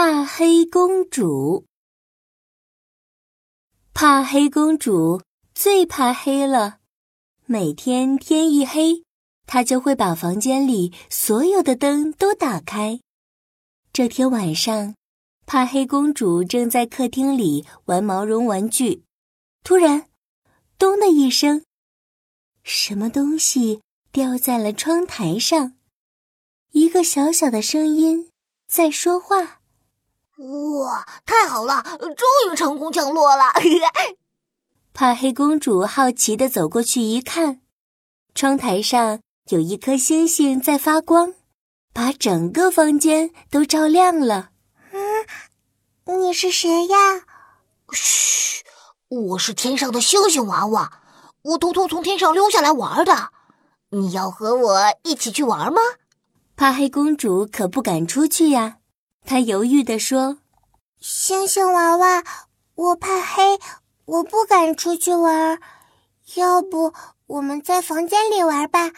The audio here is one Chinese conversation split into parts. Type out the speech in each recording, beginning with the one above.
怕黑公主，怕黑公主最怕黑了。每天天一黑，她就会把房间里所有的灯都打开。这天晚上，怕黑公主正在客厅里玩毛绒玩具，突然，咚的一声，什么东西掉在了窗台上。一个小小的声音在说话。哇，太好了，终于成功降落了！怕黑公主好奇的走过去一看，窗台上有一颗星星在发光，把整个房间都照亮了。嗯，你是谁呀？嘘，我是天上的星星娃娃，我偷偷从天上溜下来玩的。你要和我一起去玩吗？怕黑公主可不敢出去呀。他犹豫地说：“星星娃娃，我怕黑，我不敢出去玩。要不我们在房间里玩吧？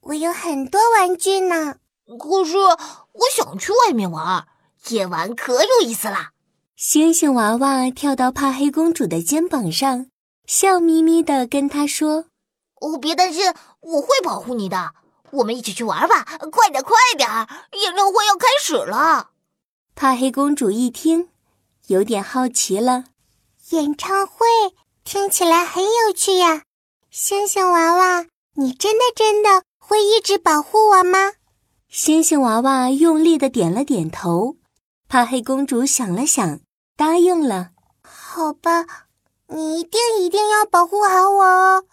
我有很多玩具呢。可是我想去外面玩，夜晚可有意思啦。”星星娃娃跳到怕黑公主的肩膀上，笑眯眯地跟她说：“哦，别担心，我会保护你的。我们一起去玩吧，快点，快点！演唱会要开始了。”怕黑公主一听，有点好奇了。演唱会听起来很有趣呀，星星娃娃，你真的真的会一直保护我吗？星星娃娃用力的点了点头。怕黑公主想了想，答应了。好吧，你一定一定要保护好我哦。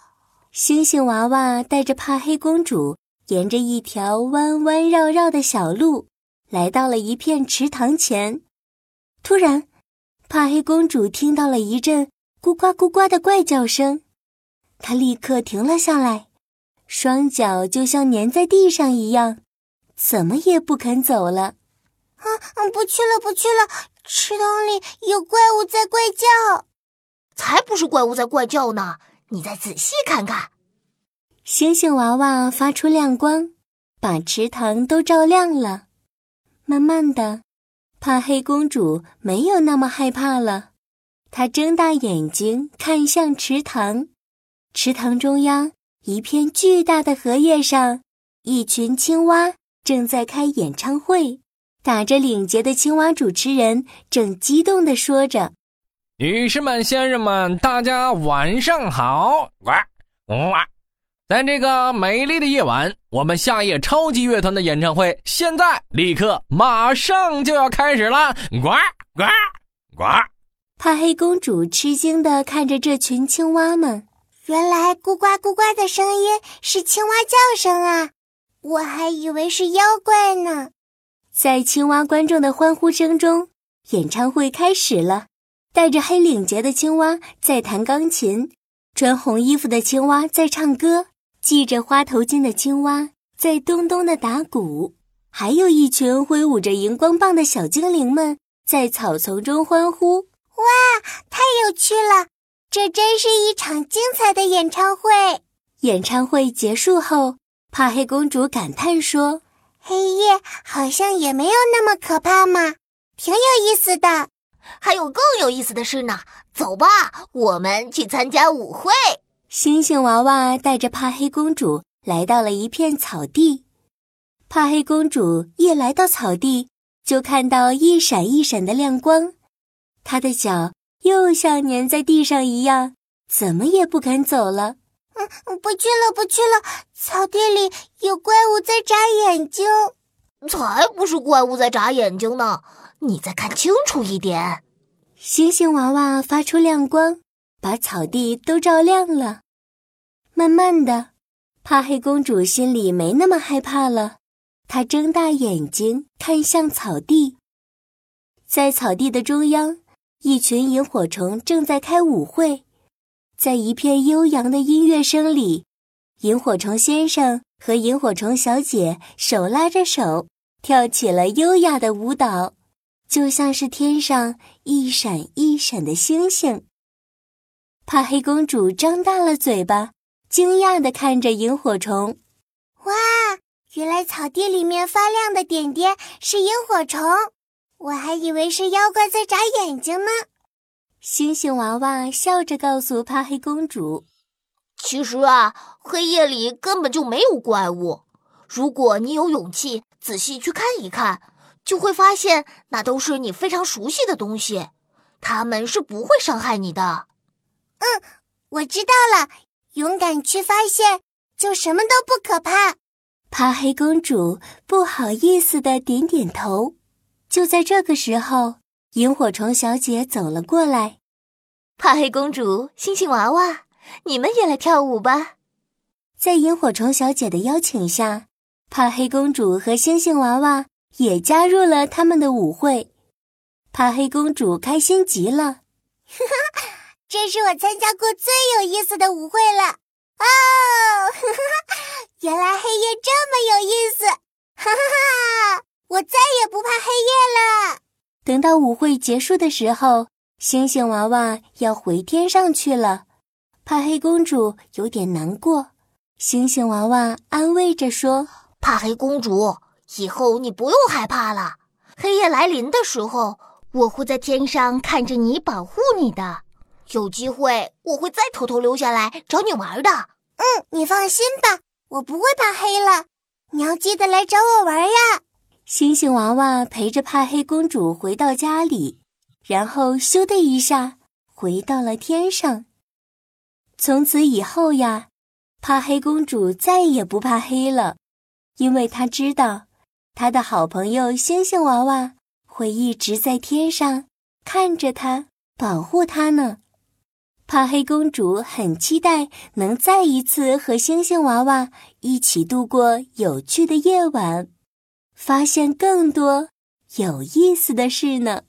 星星娃娃带着怕黑公主，沿着一条弯弯绕绕的小路。来到了一片池塘前，突然，怕黑公主听到了一阵咕呱咕呱的怪叫声，她立刻停了下来，双脚就像粘在地上一样，怎么也不肯走了。啊，不去了，不去了！池塘里有怪物在怪叫。才不是怪物在怪叫呢！你再仔细看看。星星娃娃发出亮光，把池塘都照亮了。慢慢的，怕黑公主没有那么害怕了。她睁大眼睛看向池塘，池塘中央一片巨大的荷叶上，一群青蛙正在开演唱会。打着领结的青蛙主持人正激动地说着：“女士们、先生们，大家晚上好！”哇，哇。在这个美丽的夜晚，我们夏夜超级乐团的演唱会现在立刻马上就要开始了！呱呱呱！怕黑公主吃惊地看着这群青蛙们，原来咕呱咕呱的声音是青蛙叫声啊！我还以为是妖怪呢。在青蛙观众的欢呼声中，演唱会开始了。戴着黑领结的青蛙在弹钢琴，穿红衣服的青蛙在唱歌。系着花头巾的青蛙在咚咚的打鼓，还有一群挥舞着荧光棒的小精灵们在草丛中欢呼。哇，太有趣了！这真是一场精彩的演唱会。演唱会结束后，帕黑公主感叹说：“黑夜好像也没有那么可怕嘛，挺有意思的。还有更有意思的事呢。走吧，我们去参加舞会。”星星娃娃带着怕黑公主来到了一片草地。怕黑公主一来到草地，就看到一闪一闪的亮光，她的脚又像粘在地上一样，怎么也不肯走了。嗯，不去了，不去了！草地里有怪物在眨眼睛。才不是怪物在眨眼睛呢！你再看清楚一点。星星娃娃发出亮光。把草地都照亮了。慢慢的，怕黑公主心里没那么害怕了。她睁大眼睛看向草地，在草地的中央，一群萤火虫正在开舞会。在一片悠扬的音乐声里，萤火虫先生和萤火虫小姐手拉着手，跳起了优雅的舞蹈，就像是天上一闪一闪的星星。怕黑公主张大了嘴巴，惊讶地看着萤火虫。哇，原来草地里面发亮的点点是萤火虫！我还以为是妖怪在眨眼睛呢。星星娃娃笑着告诉怕黑公主：“其实啊，黑夜里根本就没有怪物。如果你有勇气仔细去看一看，就会发现那都是你非常熟悉的东西，他们是不会伤害你的。”嗯，我知道了。勇敢去发现，就什么都不可怕。怕黑公主不好意思的点点头。就在这个时候，萤火虫小姐走了过来。怕黑公主、星星娃娃，你们也来跳舞吧！在萤火虫小姐的邀请下，怕黑公主和星星娃娃也加入了他们的舞会。怕黑公主开心极了，哈哈，这是我参加过最有意思的舞会了。哦，哈哈，原来黑夜这么有意思，哈哈哈！我再也不怕黑夜了。等到舞会结束的时候，星星娃娃要回天上去了，怕黑公主有点难过。星星娃娃安慰着说：“怕黑公主，以后你不用害怕了。黑夜来临的时候，我会在天上看着你，保护你的。有机会，我会再偷偷溜下来找你玩的。嗯，你放心吧，我不会怕黑了。你要记得来找我玩呀。”星星娃娃陪着怕黑公主回到家里，然后咻的一下回到了天上。从此以后呀，怕黑公主再也不怕黑了，因为她知道，她的好朋友星星娃娃会一直在天上看着她，保护她呢。怕黑公主很期待能再一次和星星娃娃一起度过有趣的夜晚。发现更多有意思的事呢。